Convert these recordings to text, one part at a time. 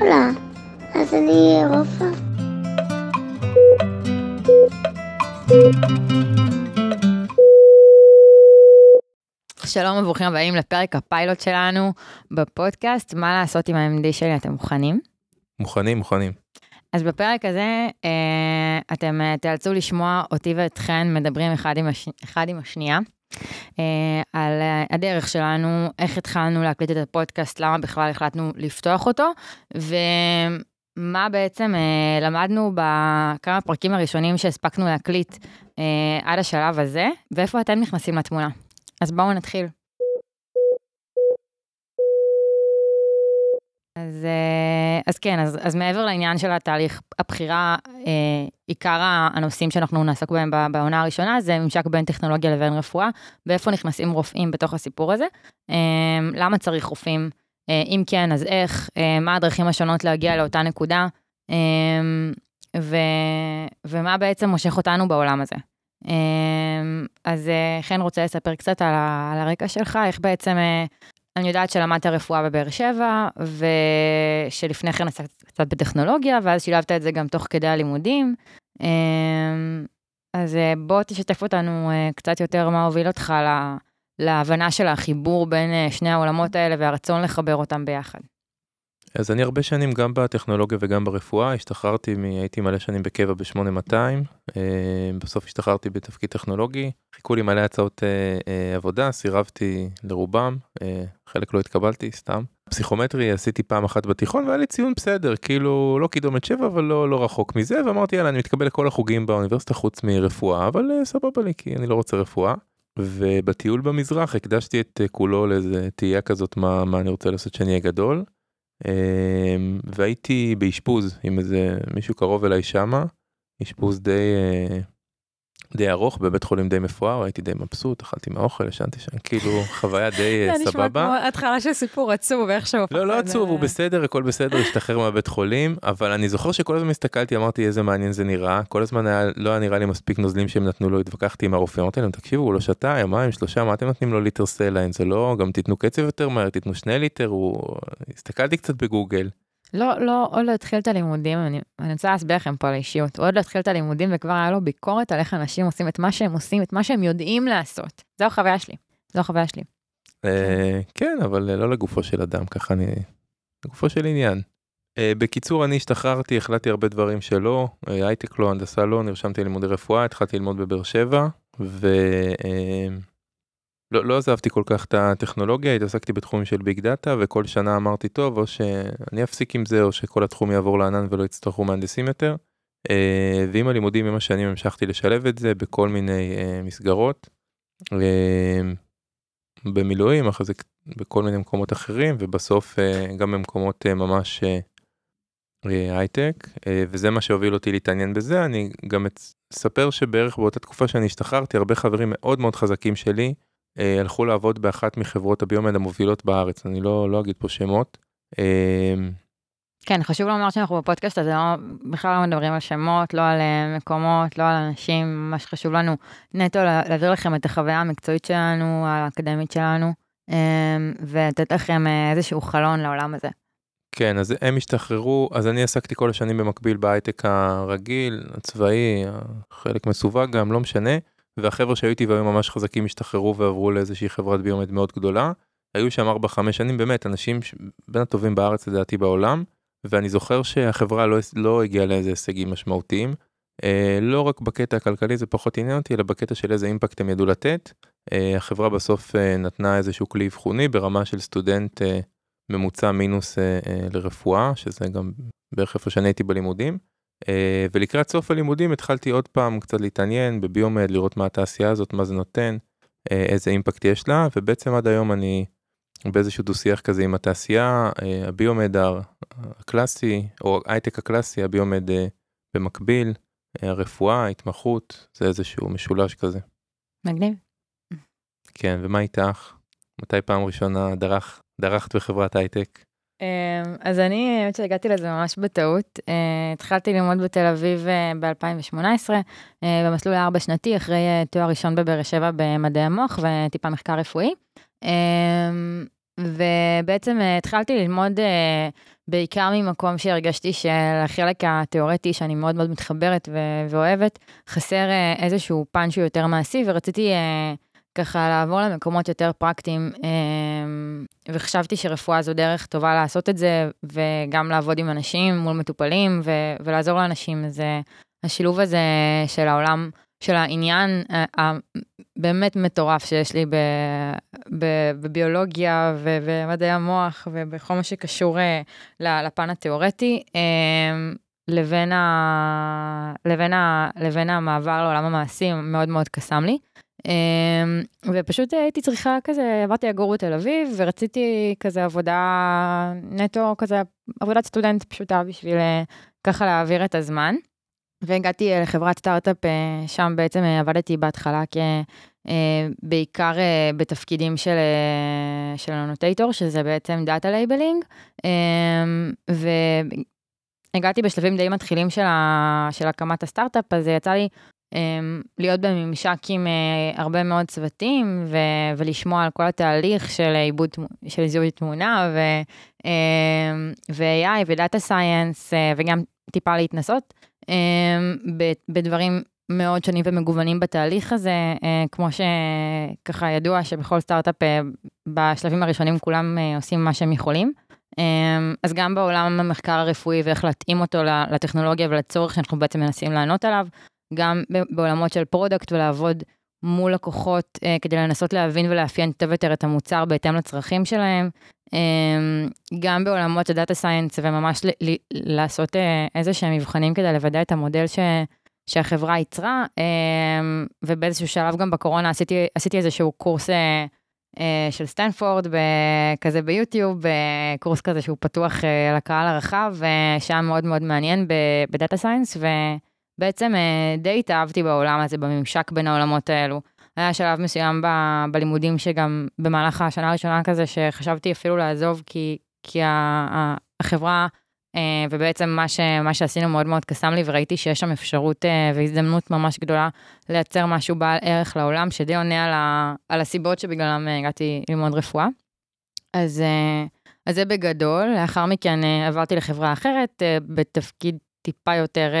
וואלה, אז אני רופאה. שלום וברוכים הבאים לפרק הפיילוט שלנו בפודקאסט, מה לעשות עם ה-MD שלי, אתם מוכנים? מוכנים, מוכנים. אז בפרק הזה אה, אתם אה, תיאלצו לשמוע אותי ואתכן מדברים אחד עם, הש... אחד עם השנייה. אה, על אה, הדרך שלנו, איך התחלנו להקליט את הפודקאסט, למה בכלל החלטנו לפתוח אותו, ומה בעצם אה, למדנו בכמה פרקים הראשונים שהספקנו להקליט אה, עד השלב הזה, ואיפה אתם נכנסים לתמונה. אז בואו נתחיל. אז, אה, אז כן, אז, אז מעבר לעניין של התהליך הבחירה, אה, עיקר הנושאים שאנחנו נעסוק בהם בעונה הראשונה זה ממשק בין טכנולוגיה לבין רפואה, ואיפה נכנסים רופאים בתוך הסיפור הזה, אה, למה צריך רופאים, אה, אם כן, אז איך, אה, מה הדרכים השונות להגיע לאותה נקודה, אה, ו, ומה בעצם מושך אותנו בעולם הזה. אמ, אז אה, חן רוצה לספר קצת על, ה, על הרקע שלך, איך בעצם, אה, אני יודעת שלמדת רפואה בבאר שבע, ושלפני כן עסקת קצת בטכנולוגיה, ואז שילבת את זה גם תוך כדי הלימודים. אמ, אז אה, בוא תשתף אותנו קצת יותר מה הוביל אותך לה, להבנה של החיבור בין שני העולמות האלה והרצון לחבר אותם ביחד. אז אני הרבה שנים גם בטכנולוגיה וגם ברפואה, השתחררתי, מ... הייתי מלא שנים בקבע ב-8200, אה, בסוף השתחררתי בתפקיד טכנולוגי, חיכו לי מלא הצעות אה, אה, עבודה, סירבתי לרובם, חלק לא התקבלתי, סתם. פסיכומטרי עשיתי פעם אחת בתיכון והיה לי ציון בסדר, כאילו לא קידומת שבע אבל לא, לא רחוק מזה, ואמרתי יאללה אני מתקבל לכל החוגים באוניברסיטה חוץ מרפואה, אבל סבבה לי כי אני לא רוצה רפואה. ובטיול במזרח הקדשתי את כולו לאיזה תהייה כזאת מה, מה אני רוצה לעשות שאני אהיה גדול. אמ, והייתי באשפוז עם איזה מישהו קרוב אליי שמה, אשפוז די אה, די ארוך בבית חולים די מפואר הייתי די מבסוט אכלתי מהאוכל ישנתי שם כאילו חוויה די סבבה. זה נשמע כמו התחלה של סיפור עצוב איכשהו. לא לא עצוב הוא בסדר הכל בסדר השתחרר מהבית חולים אבל אני זוכר שכל הזמן הסתכלתי אמרתי איזה מעניין זה נראה כל הזמן היה לא היה נראה לי מספיק נוזלים שהם נתנו לו התווכחתי עם הרופא אמרתי להם תקשיבו הוא לא שתה יומיים שלושה מה אתם נותנים לו ליטר סליים זה לא גם תיתנו קצב יותר מהר תיתנו שני ליטר הוא הסתכלתי קצת בגוגל. לא, לא, עוד לא התחיל את הלימודים, אני, אני רוצה להסביר לכם פה על האישיות, הוא עוד לא התחיל את הלימודים וכבר היה לו ביקורת על איך אנשים עושים את מה שהם עושים, את מה שהם יודעים לעשות. זו החוויה שלי, זו החוויה שלי. אה, כן, אבל לא לגופו של אדם, ככה אני... לגופו של עניין. אה, בקיצור, אני השתחררתי, החלטתי הרבה דברים שלא, אה, הייטק לא, הנדסה לא, נרשמתי ללימודי רפואה, התחלתי ללמוד בבאר שבע, ו... לא, לא עזבתי כל כך את הטכנולוגיה, התעסקתי בתחומים של big data וכל שנה אמרתי טוב או שאני אפסיק עם זה או שכל התחום יעבור לענן ולא יצטרכו מהנדסים יותר. אה, ועם הלימודים עם השנים המשכתי לשלב את זה בכל מיני אה, מסגרות. אה, במילואים אחרי זה בכל מיני מקומות אחרים ובסוף גם במקומות ממש הייטק וזה מה שהוביל אותי להתעניין בזה אני גם אספר שבערך באותה תקופה שאני השתחררתי הרבה חברים מאוד מאוד חזקים שלי הלכו לעבוד באחת מחברות הביומד המובילות בארץ, אני לא, לא אגיד פה שמות. אה, כן, חשוב לומר שאנחנו בפודקאסט הזה לא, בכלל לא מדברים על שמות, לא על אה, מקומות, לא על אנשים, מה שחשוב לנו נטו להעביר לכם את החוויה המקצועית שלנו, האקדמית שלנו, ולתת לכם איזשהו חלון לעולם הזה. כן, אז הם השתחררו, אז אני עסקתי כל השנים במקביל בהייטק הרגיל, הצבאי, חלק מסווג גם, לא משנה. והחבר'ה שהיו איתי והיו ממש חזקים השתחררו ועברו לאיזושהי חברת ביומד מאוד גדולה. היו שם 4-5 שנים באמת אנשים בין הטובים בארץ לדעתי בעולם ואני זוכר שהחברה לא, לא הגיעה לאיזה הישגים משמעותיים. אה, לא רק בקטע הכלכלי זה פחות עניין אותי אלא בקטע של איזה אימפקט הם ידעו לתת. אה, החברה בסוף אה, נתנה איזשהו כלי אבחוני ברמה של סטודנט אה, ממוצע מינוס אה, אה, לרפואה שזה גם בערך איפה שאני הייתי בלימודים. אה, ולקראת סוף הלימודים התחלתי עוד פעם קצת להתעניין בביומד, לראות מה התעשייה הזאת, מה זה נותן, אה, איזה אימפקט יש לה, ובעצם עד היום אני באיזשהו דו שיח כזה עם התעשייה, אה, הביומד הקלאסי, או הייטק הקלאסי, הביומד במקביל, הרפואה, ההתמחות, זה איזשהו משולש כזה. מגניב. כן, ומה איתך? מתי פעם ראשונה דרך, דרכת בחברת הייטק? אמ, אז אני, האמת שהגעתי לזה ממש בטעות. אה, התחלתי ללמוד בתל אביב אה, ב-2018, אה, במסלול הארבע שנתי, אחרי תואר ראשון בבאר שבע במדעי המוח וטיפה מחקר רפואי. אמ, ובעצם התחלתי ללמוד בעיקר ממקום שהרגשתי שלחלק התיאורטי, שאני מאוד מאוד מתחברת ואוהבת, חסר איזשהו פן שהוא יותר מעשי, ורציתי ככה לעבור למקומות יותר פרקטיים, וחשבתי שרפואה זו דרך טובה לעשות את זה, וגם לעבוד עם אנשים מול מטופלים, ו- ולעזור לאנשים. אז השילוב הזה של העולם של העניין הבאמת מטורף שיש לי בביולוגיה ובמדעי המוח ובכל מה שקשור אה, לפן התיאורטי, אה, לבין, ה... לבין, ה... לבין המעבר לעולם המעשי מאוד מאוד קסם לי. אה, ופשוט הייתי צריכה כזה, עברתי לגור בתל אביב ורציתי כזה עבודה נטו, כזה עבודת סטודנט פשוטה בשביל ככה להעביר את הזמן. והגעתי אה, לחברת סטארט-אפ, אה, שם בעצם אה, עבדתי בהתחלה כ... בעיקר בתפקידים של, של annotator, שזה בעצם data labeling, והגעתי בשלבים די מתחילים של, ה, של הקמת הסטארט-אפ, אז יצא לי להיות בממשק עם הרבה מאוד צוותים ו, ולשמוע על כל התהליך של עיבוד, של זיהוי תמונה ו-AI ודאטה סייאנס וגם טיפה להתנסות. אמ, בדברים מאוד שונים ומגוונים בתהליך הזה, אה, כמו שככה ידוע שבכל סטארט-אפ אה, בשלבים הראשונים כולם אה, עושים מה שהם יכולים. אמ, אז גם בעולם המחקר הרפואי ואיך להתאים אותו לטכנולוגיה ולצורך שאנחנו בעצם מנסים לענות עליו, גם בעולמות של product ולעבוד מול לקוחות כדי לנסות להבין ולאפיין טוב יותר את המוצר בהתאם לצרכים שלהם, אמ, גם בעולמות ה data science וממש לעשות אה, איזה שהם מבחנים כדי לוודא את המודל ש, שהחברה ייצרה, אמ, ובאיזשהו שלב גם בקורונה עשיתי, עשיתי איזשהו קורס אה, אה, של סטנפורד, כזה ביוטיוב, קורס כזה שהוא פתוח לקהל הרחב, שהיה מאוד מאוד מעניין בדאטה סיינס, ובעצם די התאהבתי בעולם הזה, בממשק בין העולמות האלו. היה שלב מסוים ב, בלימודים שגם במהלך השנה הראשונה כזה, שחשבתי אפילו לעזוב, כי, כי ה, החברה, אה, ובעצם מה, ש, מה שעשינו מאוד מאוד קסם לי, וראיתי שיש שם אפשרות אה, והזדמנות ממש גדולה לייצר משהו בעל ערך לעולם, שדי עונה על, ה, על הסיבות שבגללם אה, הגעתי ללמוד רפואה. אז, אה, אז זה בגדול, לאחר מכן אה, עברתי לחברה אחרת, אה, בתפקיד טיפה יותר...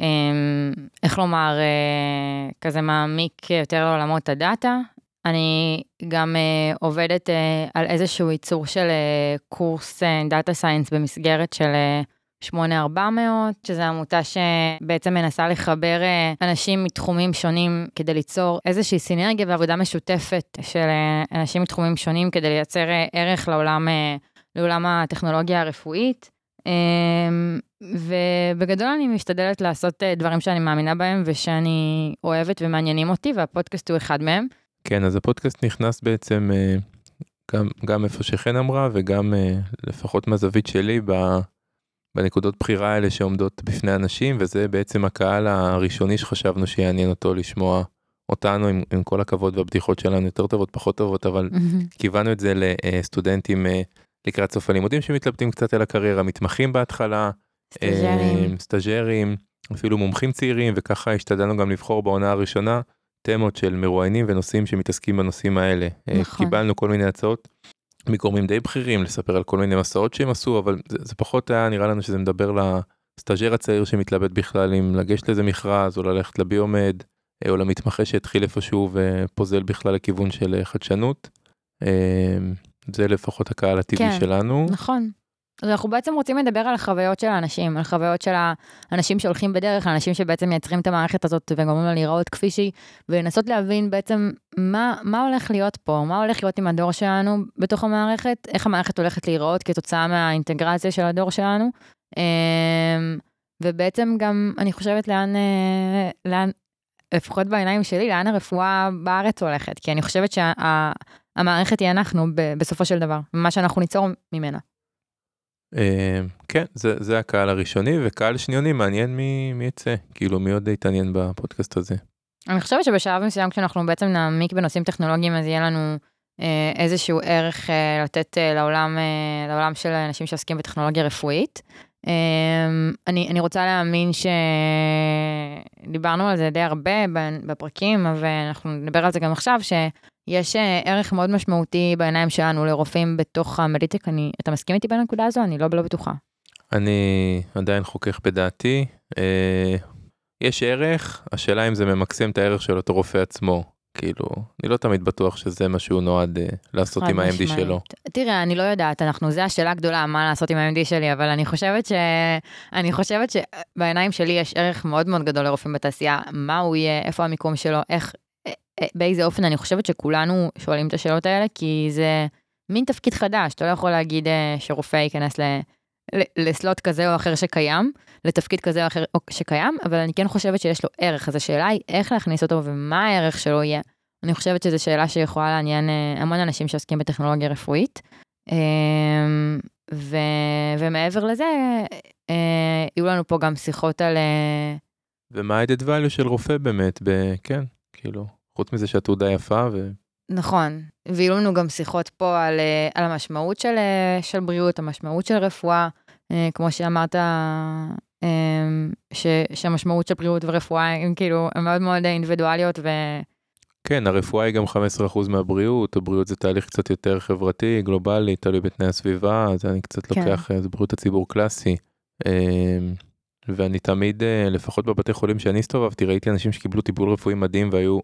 אמ, איך לומר, אה, כזה מעמיק יותר לעולמות ה data. אני גם אה, עובדת אה, על איזשהו ייצור של קורס data science במסגרת של 8400, שזו עמותה שבעצם מנסה לחבר אנשים מתחומים שונים כדי ליצור איזושהי סינרגיה ועבודה משותפת של אנשים מתחומים שונים כדי לייצר ערך לעולם, לעולם הטכנולוגיה הרפואית. אמ, ובגדול אני משתדלת לעשות אה, דברים שאני מאמינה בהם ושאני אוהבת ומעניינים אותי, והפודקאסט הוא אחד מהם. כן, אז הפודקאסט נכנס בעצם אה, גם, גם איפה שחן אמרה וגם אה, לפחות מהזווית שלי בנקודות בחירה האלה שעומדות בפני אנשים, וזה בעצם הקהל הראשוני שחשבנו שיעניין אותו לשמוע אותנו עם, עם כל הכבוד והבדיחות שלנו יותר טובות פחות טובות אבל כיוונו את זה לסטודנטים לקראת סוף הלימודים שמתלבטים קצת על הקריירה, מתמחים בהתחלה, סטאג'רים, אה, סטאג'רים, אפילו מומחים צעירים, וככה השתדלנו גם לבחור בעונה הראשונה תמות של מרואיינים ונושאים שמתעסקים בנושאים האלה. אה, נכון. קיבלנו כל מיני הצעות מגורמים די בכירים לספר על כל מיני מסעות שהם עשו, אבל זה, זה פחות היה נראה לנו שזה מדבר לסטאג'ר הצעיר שמתלבט בכלל אם לגשת לאיזה מכרז או ללכת ל biomed, אה, או למתמחה שהתחיל איפשהו ופוזל בכלל לכיוון של חדשנות. זה לפחות הקהל הטבעי כן, שלנו. נכון. אז אנחנו בעצם רוצים לדבר על החוויות של האנשים, על חוויות של האנשים שהולכים בדרך, האנשים שבעצם מייצרים את המערכת הזאת וגורמים לה להיראות כפי שהיא, ולנסות להבין בעצם מה, מה הולך להיות פה, מה הולך להיות עם הדור שלנו בתוך המערכת, איך המערכת הולכת להיראות כתוצאה מהאינטגרציה של הדור שלנו. אמ, ובעצם גם, אני חושבת לאן, אה, לאן, לפחות בעיניים שלי, לאן הרפואה בארץ הולכת, כי אני חושבת שה... המערכת היא אנחנו בסופו של דבר, מה שאנחנו ניצור ממנה. אה, כן, זה, זה הקהל הראשוני, וקהל שניוני מעניין מי, מי יצא, כאילו מי עוד יתעניין בפודקאסט הזה. אני חושבת שבשלב מסוים כשאנחנו בעצם נעמיק בנושאים טכנולוגיים, אז יהיה לנו אה, איזשהו ערך אה, לתת אה, לעולם, לעולם של אנשים שעוסקים בטכנולוגיה רפואית. אה, אני, אני רוצה להאמין שדיברנו על זה די הרבה בפרקים, ואנחנו נדבר על זה גם עכשיו, ש... יש אה, ערך מאוד משמעותי בעיניים שלנו לרופאים בתוך המדיטק, אני, אתה מסכים איתי בנקודה הזו? אני לא, לא בטוחה. אני עדיין חוכך בדעתי. אה, יש ערך, השאלה אם זה ממקסם את הערך של אותו רופא עצמו. כאילו, אני לא תמיד בטוח שזה מה שהוא נועד אה, לעשות עם ה-MD. שלו. תראה, אני לא יודעת, אנחנו, זו השאלה הגדולה, מה לעשות עם ה-MD שלי, אבל אני חושבת ש... אני חושבת שבעיניים שלי יש ערך מאוד מאוד גדול לרופאים בתעשייה, מה הוא יהיה, איפה המיקום שלו, איך, באיזה אופן, אני חושבת שכולנו שואלים את השאלות האלה, כי זה מין תפקיד חדש, אתה לא יכול להגיד אה, שרופא ייכנס ל... לסלוט כזה או אחר שקיים, לתפקיד כזה או אחר שקיים, אבל אני כן חושבת שיש לו ערך, אז השאלה היא איך להכניס אותו ומה הערך שלו יהיה. אני חושבת שזו שאלה שיכולה לעניין אה, המון אנשים שעוסקים בטכנולוגיה רפואית. אמ, ו, ומעבר לזה, אה, יהיו לנו פה גם שיחות על... אה, ומה ה-added value של רופא באמת, ב- כן, כאילו, חוץ מזה שהתעודה יפה ו... נכון, ויהיו לנו גם שיחות פה על, אה, על המשמעות של, אה, של בריאות, המשמעות של רפואה, אה, כמו שאמרת, ש, שהמשמעות של בריאות ורפואה הם כאילו, הן מאוד מאוד אינדיבידואליות, ו... כן, הרפואה היא גם 15% מהבריאות, הבריאות זה תהליך קצת יותר חברתי, גלובלי, תלוי בתנאי הסביבה, אז אני קצת כן. לוקח, זה בריאות הציבור קלאסי. ואני תמיד, לפחות בבתי חולים שאני הסתובבתי, ראיתי אנשים שקיבלו טיפול רפואי מדהים והיו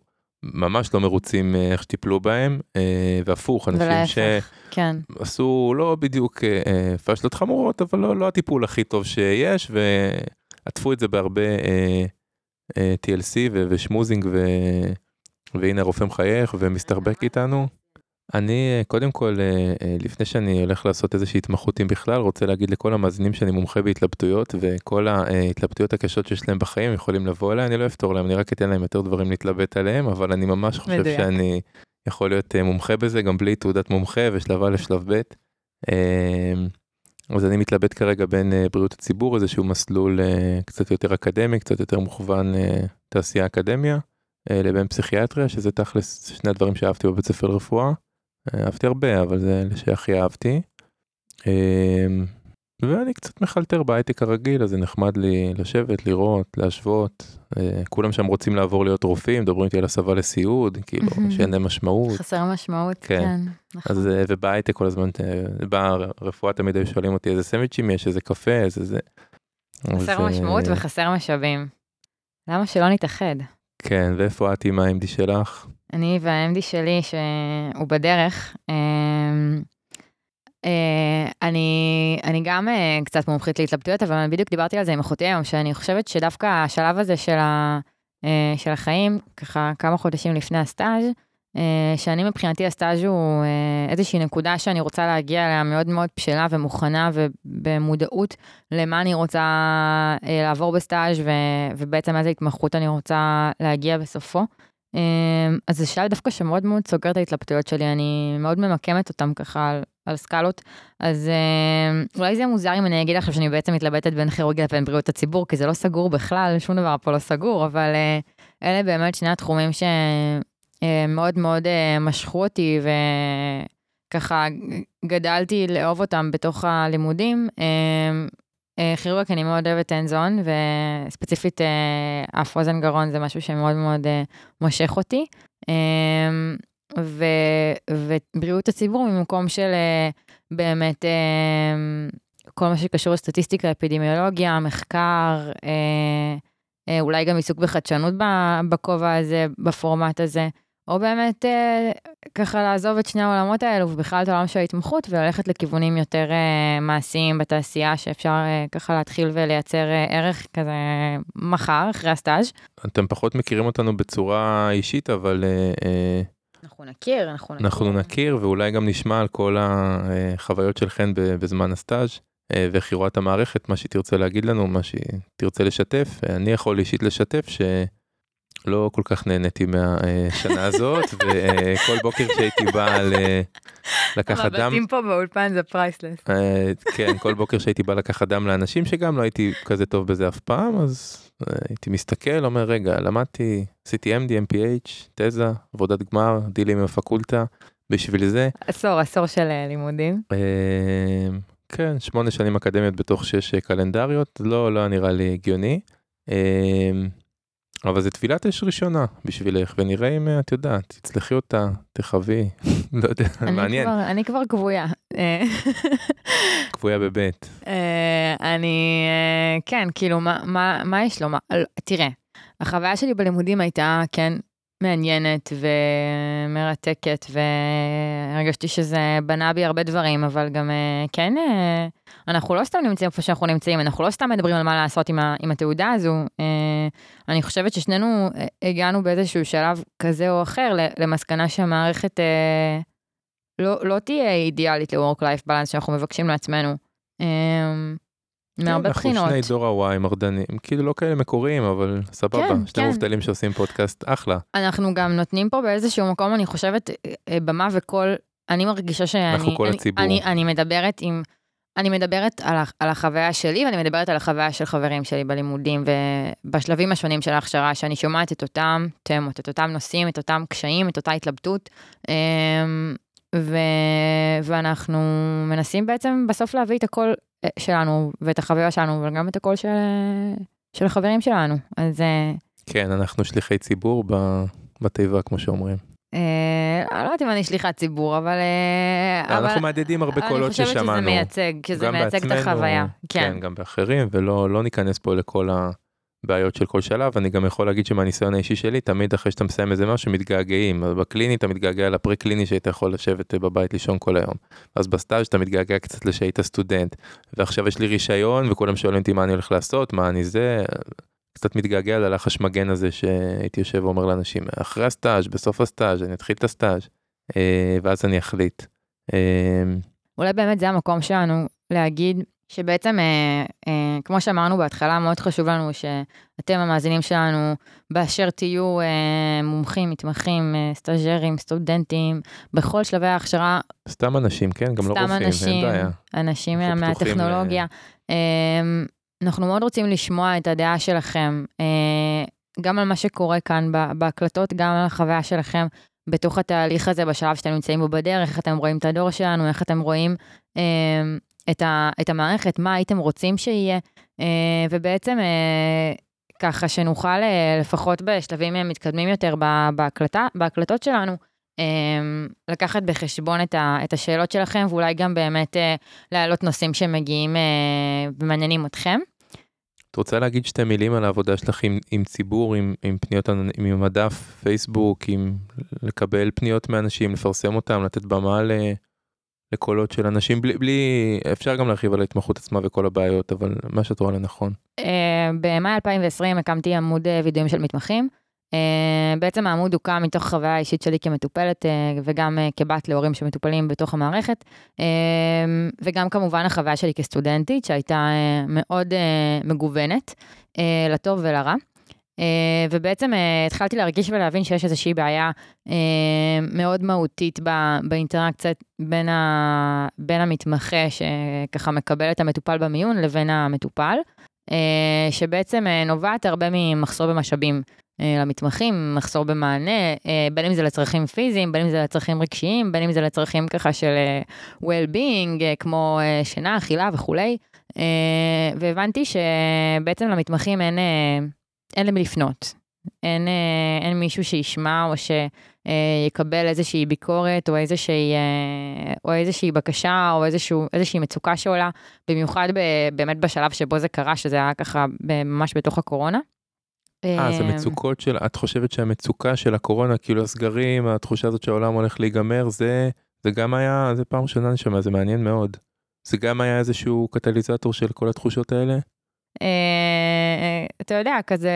ממש לא מרוצים אה, איך שטיפלו בהם, אה, והפוך, אנשים ולהפך, כן. שעשו לא בדיוק אה, פשלות חמורות, אבל לא, לא הטיפול הכי טוב שיש, ועטפו את זה בהרבה אה, אה, TLC ושמוזינג, ו... והנה הרופא מחייך ומסתרבק איתנו. אני אה, קודם כל אה, אה, לפני שאני הולך לעשות איזושהי התמחות אם בכלל רוצה להגיד לכל המאזינים שאני מומחה בהתלבטויות וכל ההתלבטויות הקשות שיש להם בחיים יכולים לבוא אליי אני לא אפתור להם אני רק אתן להם יותר דברים להתלבט עליהם אבל אני ממש חושב מדויק. שאני יכול להיות מומחה בזה גם בלי תעודת מומחה ושלב א' שלב ב'. אה, אז אני מתלבט כרגע בין בריאות הציבור איזשהו מסלול קצת יותר אקדמי קצת יותר מוכוון תעשייה אקדמיה לבין פסיכיאטריה שזה תכלס שני הדברים שאהבתי בבית ספר לרפואה. אה, אהבתי הרבה אבל זה אלה שהכי אהבתי. אה, ואני קצת מחלטר בהייטק הרגיל אז זה נחמד לי לשבת לראות להשוות אה, כולם שם רוצים לעבור להיות רופאים מדברים איתי על הסבה לסיעוד כאילו. שאין להם משמעות חסר משמעות, כן. כן. נכון. אז אה, ובהייטק כל הזמן אה, ברפואה תמיד היו שואלים אותי איזה סנדוויצ'ים יש איזה קפה איזה זה. אז, חסר אה, משמעות וחסר משאבים. למה שלא נתאחד? כן ואיפה את עם ה-MD שלך? אני וה-MD שלי, שהוא בדרך, אמ, אה, אני, אני גם אה, קצת מומחית להתלבטויות, אבל בדיוק דיברתי על זה עם אחותי היום, שאני חושבת שדווקא השלב הזה של, ה, אה, של החיים, ככה כמה חודשים לפני הסטאז', שאני מבחינתי הסטאז' הוא איזושהי נקודה שאני רוצה להגיע אליה מאוד מאוד בשלה ומוכנה ובמודעות למה אני רוצה לעבור בסטאז' ובעצם איזה התמחות אני רוצה להגיע בסופו. אמ, אז זה שאלה דווקא שמאוד מאוד סוגר את ההתלבטויות שלי, אני מאוד ממקמת אותם ככה על, על סקלות. אז אמ, אולי זה יהיה מוזר אם אני אגיד עכשיו שאני בעצם מתלבטת בין כירורגיה לבין בריאות הציבור, כי זה לא סגור בכלל, שום דבר פה לא סגור, אבל אה, אלה באמת שני התחומים שמאוד מאוד אה, משכו אותי וככה גדלתי לאהוב אותם בתוך הלימודים. אמ, אה, אני מאוד אוהבת הנדזון, וספציפית אה, אף אוזן גרון זה משהו שמאוד מאוד אה, מושך אותי. אמ, ובריאות הציבור ממקום של באמת כל מה שקשור לסטטיסטיקה, אפידמיולוגיה, מחקר, אולי גם עיסוק בחדשנות בכובע הזה, בפורמט הזה, או באמת אה, ככה לעזוב את שני העולמות האלו ובכלל את העולם של ההתמחות וללכת לכיוונים יותר אה, מעשיים בתעשייה שאפשר אה, ככה להתחיל ולייצר אה, ערך כזה מחר אחרי הסטאז'. אתם פחות מכירים אותנו בצורה אישית אבל אה, אה, אנחנו נכיר, אנחנו נכיר. אנחנו נכיר ואולי גם נשמע על כל החוויות של חן בזמן הסטאז' אה, ואיך היא רואה את המערכת, מה שהיא תרצה להגיד לנו, מה שהיא תרצה לשתף. אה, אני יכול אישית לשתף שלא כל כך נהניתי מהשנה הזאת, וכל בוקר שהייתי בא לקחת דם, המבטים פה באולפן זה פרייסלס. אה, כן, כל בוקר שהייתי בא לקחת דם לאנשים שגם לא הייתי כזה טוב בזה אף פעם, אז אה, הייתי מסתכל, אומר, רגע, למדתי, עשיתי MD, MPH, תזה, עבודת גמר, דילים עם הפקולטה, בשביל זה. עשור, עשור של אה, לימודים. כן, שמונה שנים אקדמיות בתוך שש קלנדריות, לא, לא נראה לי הגיוני. אבל זה טבילת אש ראשונה בשבילך, ונראה אם אה, את יודעת, תצלחי אותה, תחווי, לא יודע, מעניין, כבר- אני כבר כבויה. אה, כבויה בבית. אה, אני, כן, כאילו, מה- מה מה יש? לא, תראה, החוויה שלי בלימודים הייתה, כן, מעניינת ומרתקת, והרגשתי שזה בנה בי הרבה דברים, אבל גם, אה, כן, אה, אנחנו לא סתם נמצאים איפה שאנחנו נמצאים, אנחנו לא סתם מדברים על מה לעשות עם ה- עם התעודה הזו. אה, אני חושבת ששנינו הגענו באיזשהו שלב כזה או אחר למסקנה שהמערכת לא לא תהיה אידיאלית ל-work-life balance שאנחנו מבקשים לעצמנו. אה, מהרבה בחינות. אנחנו שני דור הוואי מרדנים, כאילו לא כאלה מקוריים, אבל סבבה, כן, שני כן. מובטלים שעושים פודקאסט, אחלה. אנחנו גם נותנים פה באיזשהו מקום, אני חושבת, אה, במה וקול, אני מרגישה שאני... אנחנו כל אני, הציבור. אני, אני מדברת עם... אני מדברת על, על החוויה שלי ואני מדברת על החוויה של חברים שלי בלימודים ובשלבים השונים של ההכשרה, שאני שומעת את אותם תמות, את אותם נושאים, את אותם קשיים, את אותה התלבטות. ו... ואנחנו מנסים בעצם בסוף להביא את הקול אה, שלנו ואת החוויה שלנו, אבל גם את הקול של, של החברים שלנו. אז אה, כן, אנחנו שליחי ציבור ב- בתיבה, כמו שאומרים. אה, לא יודעת אם אני שליחת ציבור, אבל... אה, אבל אנחנו מהדהדים הרבה קולות אני חושבת שזה ששמענו. מייצג, שזה מייצג את בעצמנו, החוויה. כן. כן, גם באחרים, ולא לא ניכנס פה לכל הבעיות של כל שלב. אני גם יכול להגיד שמהניסיון האישי שלי, תמיד אחרי שאתה מסיים איזה משהו, מתגעגעים. אז בקליני אתה מתגעגע לפרי קליני שהיית יכול לשבת אה, בבית לישון כל היום. אז בסטאז' אתה מתגעגע קצת לשהיית סטודנט. ועכשיו יש לי רישיון, וכולם שואלים אותי מה אני הולך לעשות, מה אני זה. קצת מתגעגע ללחש מגן הזה שהייתי יושב ואומר לאנשים, אחרי הסטאז', בסוף הסטאז', אני אתחיל את הסטאז', אה, ואז אני אחליט. אה, אולי באמת זה המקום שלנו להגיד שבעצם, אה, אה, כמו שאמרנו בהתחלה, מאוד חשוב לנו שאתם המאזינים שלנו, באשר תהיו אה, מומחים, מתמחים, אה, סטאג'רים, סטודנטים, בכל שלבי ההכשרה, סתם אנשים, כן? גם לא רופאים, אין בעיה. אנשים מהטכנולוגיה. אה, אנחנו מאוד רוצים לשמוע את הדעה שלכם, אה, גם על מה שקורה כאן בהקלטות, גם על החוויה שלכם בתוך התהליך הזה, בשלב שאתם נמצאים בו בדרך, איך אתם רואים את הדור שלנו, איך אתם רואים אה, את, ה, את המערכת, מה הייתם רוצים שיהיה, אה, ובעצם אה, ככה שנוכל אה, לפחות בשלבים מתקדמים יותר בהקלטה, בהקלטות שלנו, לקחת בחשבון את, ה, את השאלות שלכם, ואולי גם באמת להעלות נושאים שמגיעים ומעניינים אתכם. את רוצה להגיד שתי מילים על העבודה שלך עם, עם ציבור, עם, עם פניות, עם, הדף, פייסבוק, עם לקבל פניות מאנשים, לפרסם אותם, לתת במה ל, לקולות של אנשים, בלי, בלי, אפשר גם להרחיב על ההתמחות עצמה וכל הבעיות, אבל מה שאת רואה לנכון. אה, במאי 2020 הקמתי עמוד אה, וידועים של מתמחים. אה, בעצם העמוד הוקם מתוך חוויה אישית שלי כמטופלת וגם כבת להורים שמטופלים בתוך המערכת, וגם כמובן החוויה שלי כסטודנטית שהייתה מאוד מגוונת, לטוב ולרע. אה, ובעצם אה, התחלתי להרגיש ולהבין שיש איזושהי בעיה אה, מאוד מהותית באינטראקציה בין, ה, בין המתמחה שככה מקבל את המטופל במיון לבין המטופל. שבעצם נובעת הרבה ממחסור במשאבים למתמחים, מחסור במענה, בין אם זה לצרכים פיזיים, בין אם זה לצרכים רגשיים, בין אם זה לצרכים ככה של well-being, כמו שינה, אכילה וכולי. והבנתי שבעצם למתמחים אין, אין למי לפנות. אין, אה, אין מישהו שישמע או שיקבל איזושהי ביקורת או איזושהי, אה, או איזושהי בקשה או איזשהו, איזושהי מצוקה שעולה, במיוחד ב, באמת בשלב שבו זה קרה, שזה היה ככה ממש בתוך הקורונה. אה, אז אה, המצוקות של, את חושבת שהמצוקה של הקורונה, כאילו הסגרים, התחושה הזאת שהעולם הולך להיגמר, זה, זה גם היה, זה פעם ראשונה אני שומע, זה מעניין מאוד. זה גם היה איזשהו קטליזטור של כל התחושות האלה? אה, אתה יודע, כזה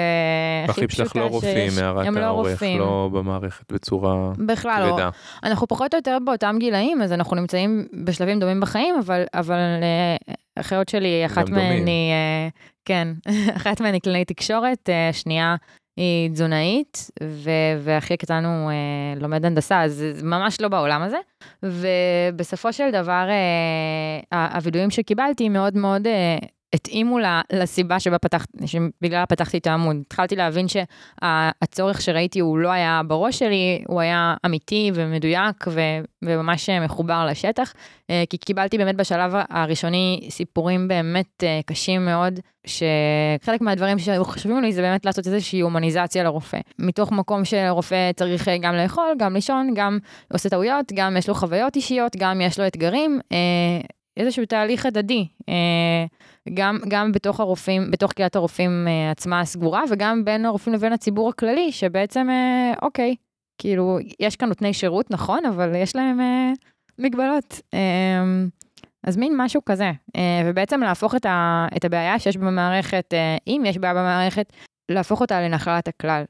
הכי האחים שלך פשוטה לא רופאים, שיש. מערת הם לא העורך, רופאים. לא במערכת בצורה בכלל לא. כבדה. אנחנו פחות או יותר באותם גילאים, אז אנחנו נמצאים בשלבים דומים בחיים, אבל, אבל אה, האחיות שלי, אחת. מהן היא, אה, כן, אחת מהן היא קלינאית תקשורת, אה, השנייה היא תזונאית, ו- ואחי הקטן הוא אה, לומד הנדסה, אז זה ממש לא בעולם הזה. ובסופו של דבר, אה, הווידויים שקיבלתי מאוד מאוד אה, התאימו לסיבה שבה פתח, שבגללה פתחתי את העמוד. התחלתי להבין שהצורך שראיתי הוא לא היה בראש שלי, הוא היה אמיתי ומדויק ו, וממש מחובר לשטח, אה, כי קיבלתי באמת בשלב הראשוני סיפורים באמת אה, קשים מאוד, שחלק מהדברים שהיו חשובים לי זה באמת לעשות איזושהי הומניזציה לרופא. מתוך מקום שרופא צריך גם לאכול, גם לישון, גם עושה טעויות, גם יש לו חוויות אישיות, גם יש לו אתגרים. איזשהו תהליך הדדי, אה, גם, גם בתוך הרופאים, בתוך קהילת הרופאים אה, עצמה הסגורה, וגם בין הרופאים לבין הציבור הכללי, שבעצם, אה, אוקיי, כאילו, יש כאן נותני שירות, נכון, אבל יש להם מגבלות. אז מין משהו כזה, ובעצם להפוך את, ה, את הבעיה שיש במערכת, אם יש בעיה במערכת, להפוך אותה לנחלת הכלל.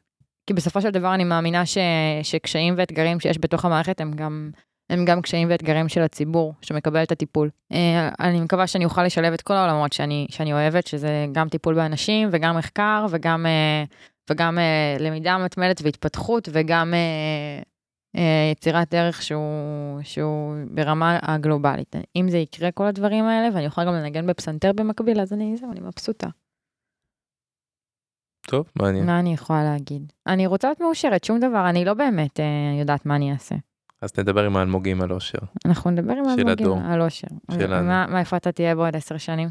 כי בסופו של דבר אני מאמינה ש, שקשיים ואתגרים שיש בתוך המערכת הם גם הם גם קשיים ואתגרים של הציבור שמקבל את הטיפול. אה, אני מקווה שאני אוכל לשלב את כל העולמות שאני, שאני אוהבת, שזה גם טיפול באנשים וגם מחקר וגם, אה, וגם אה, למידה מתמדת והתפתחות וגם יצירת דרך שהוא, שהוא ברמה הגלובלית. אם זה יקרה כל הדברים האלה ואני אוכל גם לנגן בפסנתר במקביל, אז אני, זהו, אני מבסוטה. טוב, מעניין. מה אני יכולה להגיד? אני רוצה להיות מאושרת, שום דבר, אני לא באמת אה, יודעת מה אני אעשה. אז נדבר עם האלמוגים על אושר. אנחנו נדבר עם האלמוגים על אושר. שלנו. מה, מה איפה אתה תהיה בעוד עשר שנים?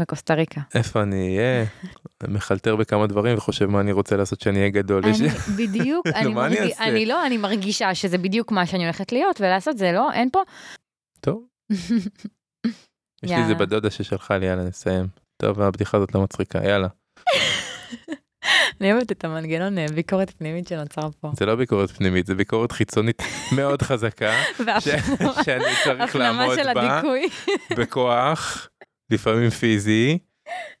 בקוסטה ריקה. איפה אני אהיה? מחלטר בכמה דברים וחושב מה אני רוצה לעשות שאני אהיה גדול. אני, בדיוק, אני, מרג... אני, אני לא, אני מרגישה שזה בדיוק מה שאני הולכת להיות ולעשות זה לא, אין פה. טוב. יש לי איזה בדודה ששלחה לי, יאללה נסיים. טוב, הבדיחה הזאת לא מצחיקה, יאללה. אני אוהבת את המנגנון אה, ביקורת פנימית שנוצר פה. זה לא ביקורת פנימית, זה ביקורת חיצונית מאוד חזקה, שאני צריך לעמוד בה בכוח, לפעמים פיזי.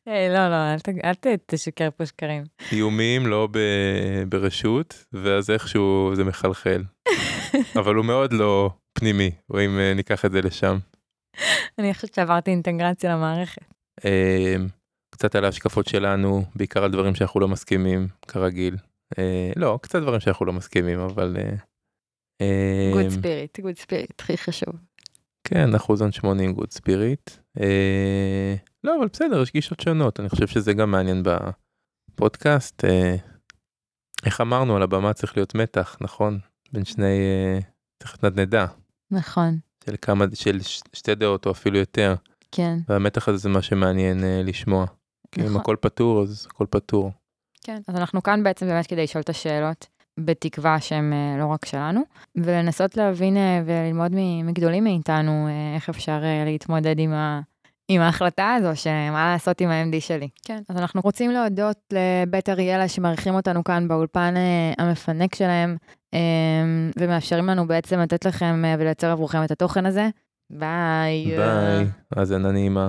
אה, לא, לא, אל תשקר פה שקרים. איומים לא ברשות, ואז איכשהו זה מחלחל. אבל הוא מאוד לא פנימי, או אם אה, ניקח את זה לשם. אני חושבת שעברתי אינטגרציה למערכת. קצת על ההשקפות שלנו, בעיקר על דברים שאנחנו לא מסכימים, כרגיל. אה, לא, קצת דברים שאנחנו לא מסכימים, אבל... אה, גוד ספיריט, good spirit, הכי חשוב. כן, אחוזון 80 גוד ספיריט. אה, לא, אבל בסדר, יש גישות שונות, אני חושב שזה גם מעניין בפודקאסט. אה, איך אמרנו, על הבמה צריך להיות מתח, נכון? בין שני... אה, צריך נדנדה. נכון. של כמה, של שתי דעות או אפילו יותר. כן. והמתח הזה זה מה שמעניין אה, לשמוע. כי אם נכון. הכל פתור, אז הכל פתור. כן, אז אנחנו כאן בעצם באמת כדי לשאול את השאלות, בתקווה שהן אה, לא רק שלנו, ולנסות להבין אה, וללמוד מגדולים מאיתנו אה, איך אפשר להתמודד עם ה... עם ההחלטה הזו, שמה לעשות עם ה-MD שלי. כן, אז אנחנו רוצים להודות לבית אריאלה שמארחים אותנו כאן באולפן המפנק שלהם, ומאפשרים לנו בעצם לתת לכם ולייצר עבורכם את התוכן הזה. ביי. ביי. האזנה נעימה.